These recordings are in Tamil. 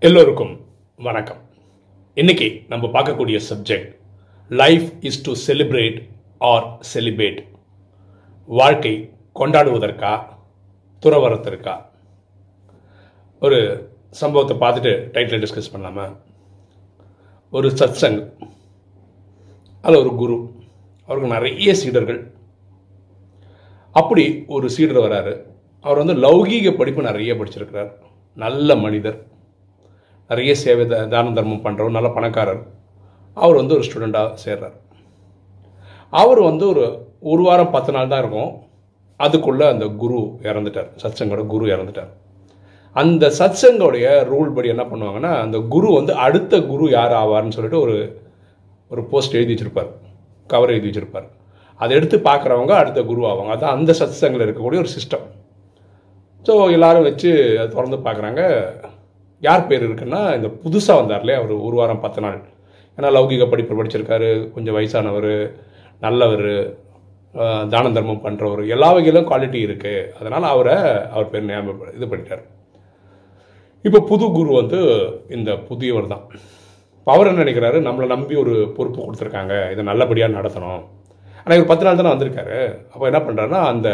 எல்லோருக்கும் வணக்கம். இன்னைக்கு நம்ம பார்க்கக்கூடிய subject life is to celebrate or celebrate வாழ்க்கை கொண்டாடுவதற்கா துறவரத்திற்கா ஒரு சம்பவத்தை பார்த்துட்டு டைட்டில் டிஸ்கஸ் பண்ணலாமா? ஒரு சத்சங் அதில் ஒரு குரு அவருக்கு நிறைய சீடர்கள். அப்படி ஒரு சீடர் வராரு. அவர் வந்து லௌகீக படிப்பு நிறைய படிச்சிருக்கிறார். நல்ல மனிதர். நிறைய சேவை த- தான தர்மம் பண்ணுறவர் நல்ல பணக்காரர். அவர் வந்து ஒரு ஸ்டூடெண்ட்டாக சேர்றார். அவர் வந்து ஒரு ஒரு வாரம் பத்து நாள் தான் இருக்கும். அதுக்குள்ளே அந்த குரு இறந்துட்டார். சத்சங்கோட குரு இறந்துட்டார். அந்த சத்சங்கோடைய ரூல் படி என்ன பண்ணுவாங்கன்னா அந்த குரு வந்து அடுத்த குரு யார் ஆவார்னு சொல்லிட்டு ஒரு ஒரு போஸ்ட் எழுதி வச்சிருப்பார். கவர் எழுதி வச்சிருப்பார். அதை எடுத்து பார்க்குறவங்க அடுத்த குரு ஆவாங்க. அதான் அந்த சத்சங்கில் இருக்கக்கூடிய ஒரு சிஸ்டம் ஸோ எல்லோரும் வச்சு அதை திறந்து பார்க்குறாங்க. யார் பேர் இருக்குன்னா இந்த புதுசாக வந்தார் இல்லையா அவர் ஒரு வாரம் பத்து நாள். ஏன்னா லௌகிக படிப்பு படிச்சிருக்காரு கொஞ்சம் வயசானவர் நல்லவர் தான தர்மம் பண்ணுறவர் எல்லா வகையிலும் குவாலிட்டி இருக்குது அதனால் அவரை அவர் பேர் ஞாபகம் இது பண்ணிட்டார். இப்போ புது குரு வந்து இந்த புதியவர் தான். இப்போ அவர் என்ன நினைக்கிறாரு? நம்மளை நம்பி ஒரு பொறுப்பு கொடுத்துருக்காங்க. இதை நல்லபடியாக நடத்தணும். ஆனால் இவர் பத்து நாள் தானே வந்திருக்காரு. அப்போ என்ன பண்ணுறாருன்னா அந்த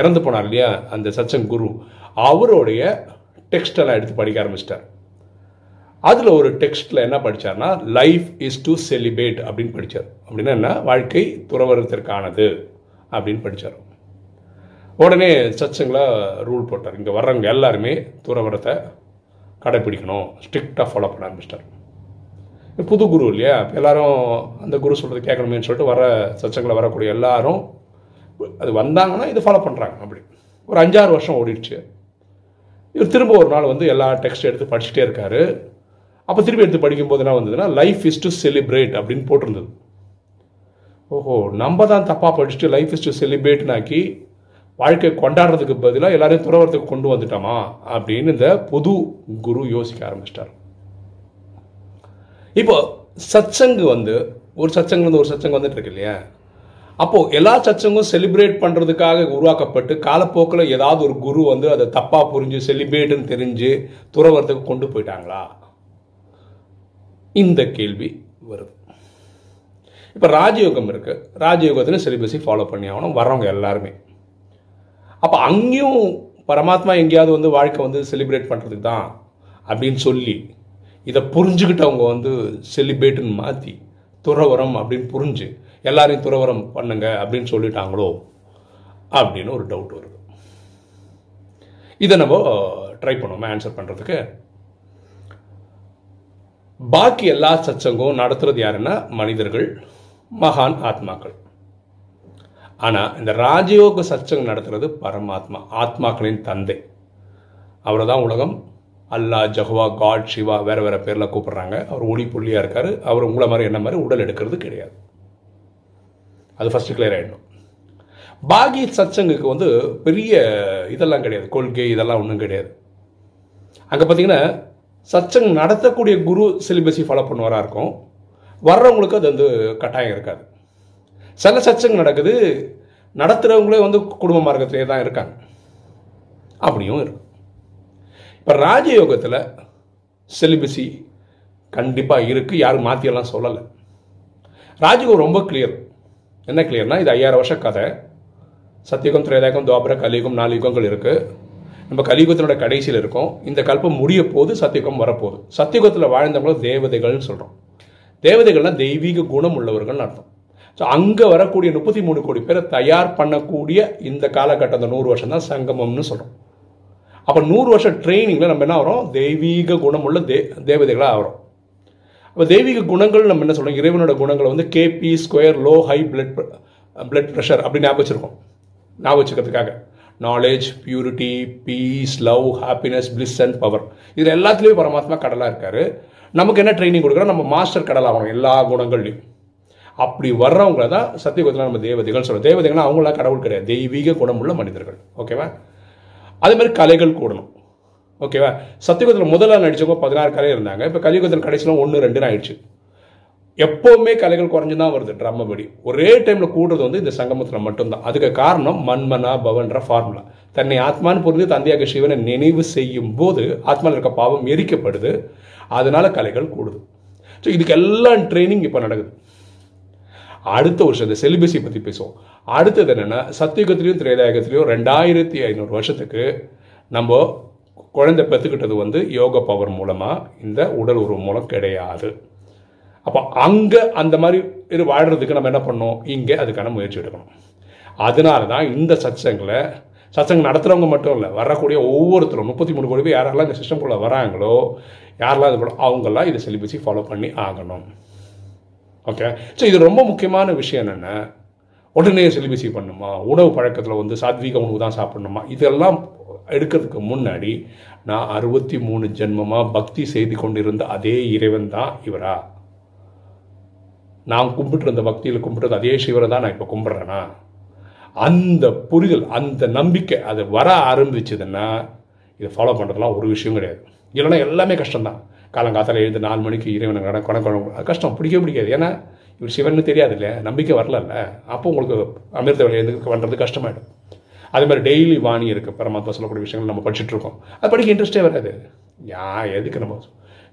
இறந்து போனார் இல்லையா அந்த சச்சங் குரு அவருடைய டெக்ஸ்டெல்லாம் எடுத்து படிக்க ஆரம்பிச்சிட்டார் அதில் ஒரு டெக்ஸ்ட்டில் என்ன படித்தார்னா லைஃப் இஸ் டு செலிபேட் அப்படின்னு படித்தார் அப்படின்னா என்ன? வாழ்க்கை துறவரத்திற்கானது அப்படின்னு படித்தார் உடனே சச்சங்களாக ரூல் போட்டார். இங்கே வர்றவங்க எல்லாருமே துறவரத்தை கடைப்பிடிக்கணும் ஸ்ட்ரிக்டாக ஃபாலோ பண்ண ஆரம்பிச்சிட்டார். புது குரு இல்லையா? எல்லாரும் அந்த குரு சொல்கிறது கேட்கணுமேன்னு சொல்லிட்டு வர சச்சங்களை வரக்கூடிய எல்லாரும் அது வந்தாங்கன்னா இது ஃபாலோ பண்ணுறாங்க அப்படி. ஒரு அஞ்சாறு வருஷம் ஓடிடுச்சு. இவர் திரும்ப ஒரு நாள் வந்து எல்லா டெக்ஸ்ட் எடுத்து படிச்சுட்டே இருக்காரு. அப்போ திரும்பி எடுத்து படிக்கும்போது என்ன வந்ததுன்னா லைஃப் இஸ் டு செலிப்ரேட் அப்படின்னு போட்டிருந்தது. ஓஹோ நம்ம தான் தப்பாக படிச்சுட்டு லைஃப் இஸ் டு செலிப்ரேட்னாக்கி வாழ்க்கை கொண்டாடுறதுக்கு பதிலாக எல்லாரையும் துறவரத்துக்கு கொண்டு வந்துட்டோமா அப்படின்னு இந்த புது குரு யோசிக்க ஆரம்பிச்சிட்டார். இப்போ சச்சங்கு வந்து ஒரு சச்சங்கு வந்து ஒரு சச்சங்கு வந்துட்டு இருக்கு இல்லையா? அப்போது எல்லா சச்சங்கும் செலிப்ரேட் பண்ணுறதுக்காக உருவாக்கப்பட்டு காலப்போக்கில் ஏதாவது ஒரு குரு வந்து அதை தப்பாக புரிஞ்சு செலிப்ரேட்னு தெரிஞ்சு துறவரத்துக்கு கொண்டு போயிட்டாங்களா? இந்த கேள்வி வருது இப்போ ராஜயோகம் இருக்குது ராஜயோகத்தில் செலிபஸை ஃபாலோ பண்ணி ஆகணும். வர்றவங்க எல்லாருமே. அப்போ அங்கேயும் பரமாத்மா எங்கேயாவது வந்து வாழ்க்கை வந்து செலிப்ரேட் பண்ணுறதுக்கு தான் அப்படின்னு சொல்லி இதை புரிஞ்சுக்கிட்டு அவங்க வந்து செலிப்ரேட்டுன்னு மாற்றி துறவரம் அப்படின்னு புரிஞ்சு எல்லாரையும் துறவரம் பண்ணுங்க அப்படின்னு சொல்லிட்டாங்களோ அப்படின்னு ஒரு டவுட் வருது. இதை நம்ம ட்ரை பண்ணுவோமா ஆன்சர் பண்ணுறதுக்கு பாக்கி எல்லா சச்சங்கும் நடத்துறது யாருன்னா மனிதர்கள் மகான் ஆத்மாக்கள். ஆனால் இந்த ராஜயோக சச்சங்கம் நடத்துறது பரமாத்மா ஆத்மாக்களின் தந்தை. அவரை தான் உலகம். அல்லாஹ் ஜஹ்வா காட் சிவா வேறு வேறு பேரில் கூப்பிட்றாங்க. அவர் ஒளி புள்ளியாக இருக்கார். அவர் உங்களை மாதிரி என்ன மாதிரி உடல் எடுக்கிறது கிடையாது. அது ஃபஸ்ட்டு கிளியர் ஆகிடணும் பாகி சச்சங்குக்கு வந்து பெரிய இதெல்லாம் கிடையாது. கொள்கை இதெல்லாம் ஒன்றும் கிடையாது. அங்கே பார்த்தீங்கன்னா சச்சங் நடத்தக்கூடிய குரு சிலிபஸை ஃபாலோ பண்ணுவாராக இருக்கும். வர்றவங்களுக்கு அது வந்து கட்டாயம் இருக்காது. சில சச்சங் நடக்குது நடத்துகிறவங்களே வந்து குடும்ப மார்க்கத்திலே தான் இருக்காங்க. அப்படியும் இருக்கும் இப்போ ராஜயோகத்தில் சிலிபஸி கண்டிப்பாக இருக்குது யாரும் மாற்றியெல்லாம் சொல்லலை. ராஜயோகம் ரொம்ப கிளியர் என்ன கிளியர்னா இது ஐயாயிரம் வருஷ கதை. சத்தியுகம் திரேதாயகம் துவாபர கலியுகம் நாலு யுகங்கள் இருக்குது நம்ம கலியுகத்தினோட கடைசியில் இருக்கோம். இந்த கல்பம் முடிய போது சத்தியுகம் வரப்போகுது. சத்தியுகத்தில் வாழ்ந்தவங்களும் தேவதைகள்னு சொல்கிறோம் தேவதைகள்னால் தெய்வீக குணம் உள்ளவர்கள்னு அர்த்தம். ஸோ அங்கே வரக்கூடிய முப்பத்தி மூணு கோடி பேரை தயார் பண்ணக்கூடிய இந்த காலகட்டம் அந்த நூறு வருஷம் தான் சங்கமம்னு சொல்கிறோம் அப்போ நூறு வருஷம் ட்ரைனிங்கில் நம்ம என்ன ஆகிறோம்? தெய்வீக குணமுள்ள தே தேவதைகளாக ஆகிறோம். அப்போ தெய்வீக குணங்கள் நம்ம என்ன சொல்கிறோம் இறைவனோட குணங்களை வந்து KP square low high blood blood pressure அப்படின்னு ஞாபகம் வச்சுருக்கோம். ஞாபகம் வச்சுக்கிறதுக்காக. Knowledge purity peace love happiness bliss and power இதில் எல்லாத்துலேயும் பரமாத்மா கடலாக இருக்கார். நமக்கு என்ன ட்ரைனிங் கொடுக்குறோம் நம்ம மாஸ்டர் கடலாகணும் எல்லா குணங்கள்லையும். அப்படி வர்றவங்க தான் சத்தியகுதத்தில் நம்ம தேவதைகள் சொல்கிறோம் தேவதைகள்னா அவங்களாம் கடவுள் கிடையாது. தெய்வீக குணமுள்ள மனிதர்கள். ஓகேவா அதே மாதிரி கலைகள் கூடணும். ஓகேவா சத்தியுகத்தில் முதல்ல நடித்தவங்க பதினாறு கலை இருந்தாங்க. இப்போ கலியுகத்தில் கடைசியில் ஒன்று ரெண்டுன்னு ஆயிடுச்சு. எப்போவுமே கலைகள் குறைஞ்சு தான் வருது ட்ரம்ம படி. ஒரே டைமில் கூடுறது வந்து இந்த சங்கமத்தில் மட்டும்தான். அதுக்கு காரணம் மன்மனா பவன்ற ஃபார்முலா தன்னை ஆத்மான்னு புரிந்து தந்தையாக சிவனை நினைவு செய்யும் போது ஆத்மாவில் இருக்க பாவம் எரிக்கப்படுது. அதனால கலைகள் கூடுது. ஸோ இதுக்கு எல்லாம் ட்ரைனிங் இப்போ நடக்குது. அடுத்த வருஷம் இந்த செலிபஸை பற்றி பேசுவோம். அடுத்தது என்னென்னா சத்தியுகத்திலையும் திரேதாயகத்திலையும் ரெண்டாயிரத்தி ஐநூறு வருஷத்துக்கு நம்ம குழந்தை பெற்றுக்கிட்டது வந்து யோக பவர் மூலமாக இந்த உடல் உருவம் மூலம் கிடையாது. அப்போ அங்கே அந்த மாதிரி இது வாழ்கிறதுக்கு நம்ம என்ன பண்ணோம் இங்கே அதுக்கான முயற்சி எடுக்கணும். அதனால தான் இந்த சச்சங்களை சத்சங்கம் நடத்துகிறவங்க மட்டும் இல்லை வரக்கூடிய ஒவ்வொருத்தரும் முப்பத்தி மூணு கோடி பேர் யாரெல்லாம் இந்த சிஸ்டம்குள்ளே வராங்களோ யாரெல்லாம் இது பண்ண அவங்கெல்லாம் இதை செலிபஸை ஃபாலோ பண்ணி ஆகணும். ஓகே ஸோ இது ரொம்ப முக்கியமான விஷயம் என்னென்ன உடனே செலிபஸி பண்ணுமா? உணவு பழக்கத்தில் வந்து சாத்வீக உணவு தான் சாப்பிடணுமா? இதெல்லாம் எடுக்கிறதுக்கு முன்னாடி நான் அறுபத்தி மூணு ஜென்மமாக பக்தி செய்து கொண்டிருந்த அதே இறைவன் தான் இவரா? நான் கும்பிட்டுருந்த பக்தியில் கும்பிட்றது அதே சிவரை தான் நான் இப்போ கும்பிட்றேனா? அந்த புரிதல் அந்த நம்பிக்கை அது வர ஆரம்பிச்சதுன்னா இதை ஃபாலோ பண்ணுறதுலாம் ஒரு விஷயம் கிடையாது. இல்லைன்னா எல்லாமே கஷ்டம்தான். காலங்காத்தால் எழுந்து நாலு மணிக்கு இறைவனை கண கணக்கு அது கஷ்டம். பிடிக்கவே பிடிக்காது. ஏன்னா இவர் சிவன் தெரியாது இல்லையா? நம்பிக்கை வரல அப்போ உங்களுக்கு அமிர்த வேலை எழுந்து பண்ணுறது கஷ்டமாயிடும். அதே மாதிரி டெய்லி வாணி இருக்குது பரமாத்மா சொல்லக்கூடிய விஷயங்கள் நம்ம படிச்சுட்டு இருக்கோம் அது படிக்க இன்ட்ரெஸ்டே வராது. யா எதுக்கு நம்ம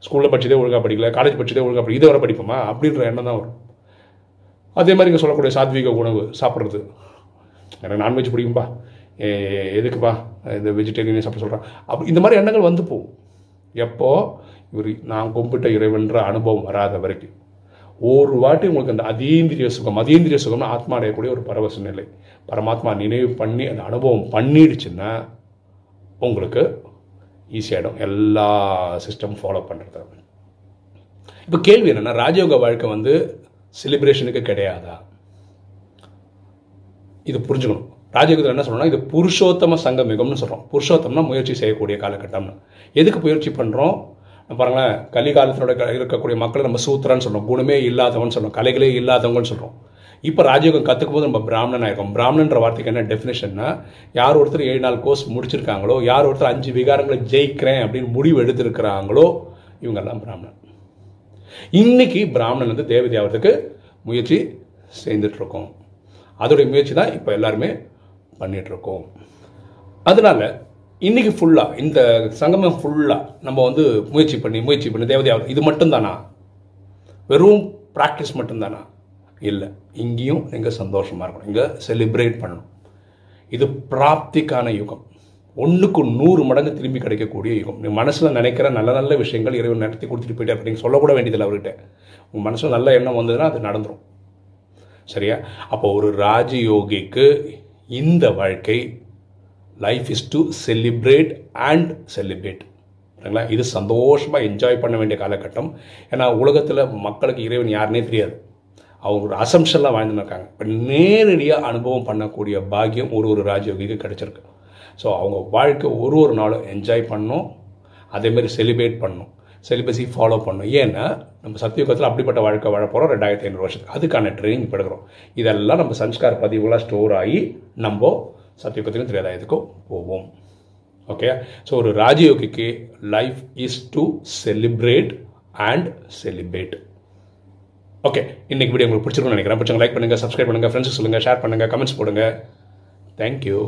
ஸ்கூலில் படிச்சதே ஒழுங்காக படிக்கல காலேஜ் படிச்சதே ஒழுங்காக படி இதை வர படிப்போமா? அப்படின்ற எண்ணம் தான் வரும். அதே மாதிரி இங்கே சொல்லக்கூடிய சாத்வீக உணவு சாப்பிட்றது. எனக்கு நான்வெஜ் பிடிக்கும்பா. ஏ, எதுக்குப்பா? இந்த வெஜிடேரியனே சாப்பிட சொல்கிறான் அப்படி இந்த மாதிரி எண்ணங்கள் வந்து போகும். எப்போ? இவர் நான் கும்பிட்ட இறைவன்ற அனுபவம் வராத வரைக்கும். ஒரு வாட்டி உங்களுக்கு அந்த அதீந்திரிய சுகம் அதீந்திரிய சுகம்னா ஆத்மா அடையக்கூடிய ஒரு பரவச நிலை. பரமாத்மா நினைவு பண்ணி அந்த அனுபவம் பண்ணிடுச்சுன்னா உங்களுக்கு ஈஸியாகிடும் எல்லா சிஸ்டம் ஃபாலோ பண்ணுறது இப்போ கேள்வி என்னென்னா ராஜயோக வாழ்க்கை வந்து செலிப்ரேஷனுக்கு கிடையாதா? இது புரிஞ்சுக்கணும். ராஜயோகத்தில் என்ன சொல்லணும்னா இது புருஷோத்தம சங்கமிகம்னு சொல்கிறோம் புருஷோத்தம்னா முயற்சி செய்யக்கூடிய காலகட்டம்னு. எதுக்கு முயற்சி பண்ணுறோம் பாருங்களேன் கலிகாலத்தினோட க- இருக்கக்கூடிய மக்களை நம்ம சூத்திரன்னு சொல்கிறோம் குணமே இல்லாதவன் சொல்கிறோம் கலைகளே இல்லாதவங்கன்னு சொல்கிறோம் இப்போ ராஜயோகம் கற்றுக்கும் போது நம்ம பிராமணன் ஆயிருக்கோம் பிராமணன்ற வார்த்தைக்கு என்ன டெஃபினேஷன்னா யார் ஒருத்தர் ஏழு நாள் கோர்ஸ் முடிச்சிருக்காங்களோ யார் ஒருத்தர் அஞ்சு விகாரங்களை ஜெயிக்கிறேன் அப்படின்னு முடிவு எடுத்திருக்கிறாங்களோ இவங்கெல்லாம் பிராமணன். இன்னைக்கு பிராமணன் வந்து தேவதை ஆகிறதுக்கு முயற்சி செய்துட்ருக்கோம் அதோடைய முயற்சி தான் இப்போ எல்லாருமே பண்ணிகிட்ருக்கோம் அதனால் அதனால இன்றைக்கி ஃபுல்லாக இந்த சங்கமம் ஃபுல்லாக நம்ம வந்து முயற்சி பண்ணி முயற்சி பண்ணி தேவதையாவது இது மட்டும்தானா? வெறும் ப்ராக்டிஸ் மட்டும்தானா? இல்லை. இங்கேயும் நீங்கள் சந்தோஷமாக இருக்கணும். இங்கே செலிப்ரேட் பண்ணணும். இது பிராப்திக்கான யுகம். ஒன்றுக்கு நூறு மடங்கு திரும்பி கிடைக்கக்கூடிய யுகம். நீங்கள் மனசில் நினைக்கிற நல்ல நல்ல விஷயங்கள் இறைவன் நடத்தி கொடுத்துட்டு போயிட்டே நீங்கள் சொல்லக்கூட வேண்டியதில்லை அவர்கிட்ட. உங்கள் மனசில் நல்ல எண்ணம் வந்ததுன்னா அது நடந்துடும் சரியா? அப்போ ஒரு ராஜயோகிக்கு இந்த வாழ்க்கை life is to celebrate and celebrate சரிங்களா இது சந்தோஷமாக என்ஜாய் பண்ண வேண்டிய காலகட்டம். ஏன்னா உலகத்தில் மக்களுக்கு இறைவன் யாருனே தெரியாது. அவங்க ஒரு அசம்ஷன்லாம் வாழ்ந்துருக்காங்க இப்போ நேரடியாக அனுபவம் பண்ணக்கூடிய பாக்கியம் ஒரு ஒரு ராஜயோகிக்கு கிடச்சிருக்கு. ஸோ அவங்க வாழ்க்கை ஒரு ஒரு நாளும் என்ஜாய் பண்ணணும் அதேமாரி செலிப்ரேட் பண்ணணும் செலிபஸி ஃபாலோ பண்ணும். ஏன்னா நம்ம சத்தியுகத்தில் அப்படிப்பட்ட வாழ்க்கை வாழ போகிறோம் ரெண்டாயிரத்தி ஐநூறு வருஷத்துக்கு. அதுக்கான ட்ரைனிங் இப்போ இதெல்லாம் நம்ம சன்ஸ்கார பதிவுகளாக ஸ்டோர் ஆகி நம்ம சத்தியுகத்துக்கும் திரேதாயத்துக்கும் போவோம். ஓகே ஸோ ஒரு ராஜயோகிக்கு life is to celebrate and celebrate okay இன்னைக்கு வீடியோ உங்களுக்கு பிடிச்சிருக்கும்னு நினைக்கிறேன். பிடிச்சவங்க லைக் பண்ணுங்கள் சப்ஸ்கிரைப் பண்ணுங்கள் ஃப்ரெண்ட்ஸுக்கு சொல்லுங்கள் ஷேர் பண்ணுங்கள் கமெண்ட்ஸ் போடுங்க. தேங்க்யூ